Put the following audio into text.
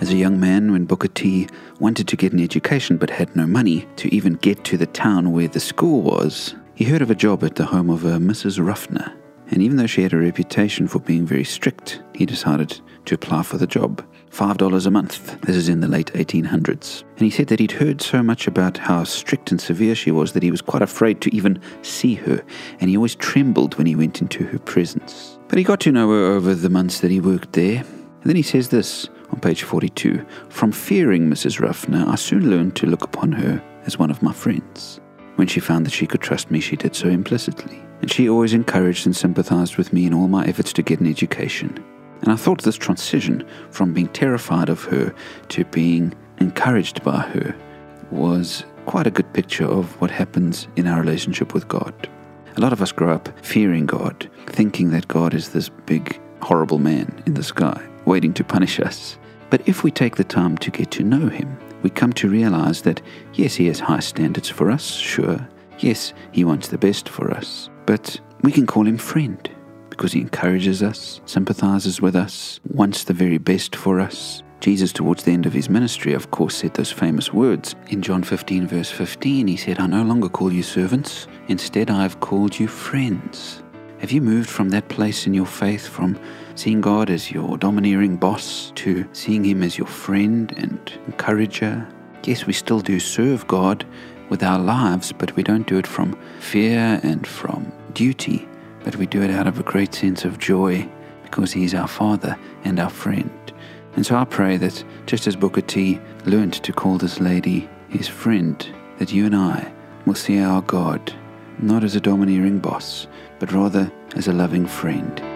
As a young man, when Booker T wanted to get an education but had no money to even get to the town where the school was, he heard of a job at the home of a Mrs. Ruffner. And even though she had a reputation for being very strict, he decided to apply for the job. $5 a month. This is in the late 1800s. And he said that he'd heard so much about how strict and severe she was that he was quite afraid to even see her, and he always trembled when he went into her presence. But he got to know her over the months that he worked there. And then he says this on page 42 From fearing Mrs. Ruffner, I soon learned to look upon her as one of my friends. When she found that she could trust me, she did so implicitly. And she always encouraged and sympathized with me in all my efforts to get an education. And I thought this transition from being terrified of her to being encouraged by her was quite a good picture of what happens in our relationship with God. A lot of us grow up fearing God, thinking that God is this big, horrible man in the sky, waiting to punish us. But if we take the time to get to know Him, we come to realize that yes, He has high standards for us, sure. Yes, He wants the best for us. But we can call Him friend because He encourages us, sympathizes with us, wants the very best for us. Jesus, towards the end of his ministry, of course, said those famous words. In John 15, verse 15, he said, I no longer call you servants, instead, I have called you friends. Have you moved from that place in your faith, from seeing God as your domineering boss to seeing Him as your friend and encourager? Yes, we still do serve God with our lives, but we don't do it from fear and from duty, but we do it out of a great sense of joy because He's our Father and our friend. And so I pray that just as Booker T learned to call this lady his friend, that you and I will see our God not as a domineering boss, but rather as a loving friend.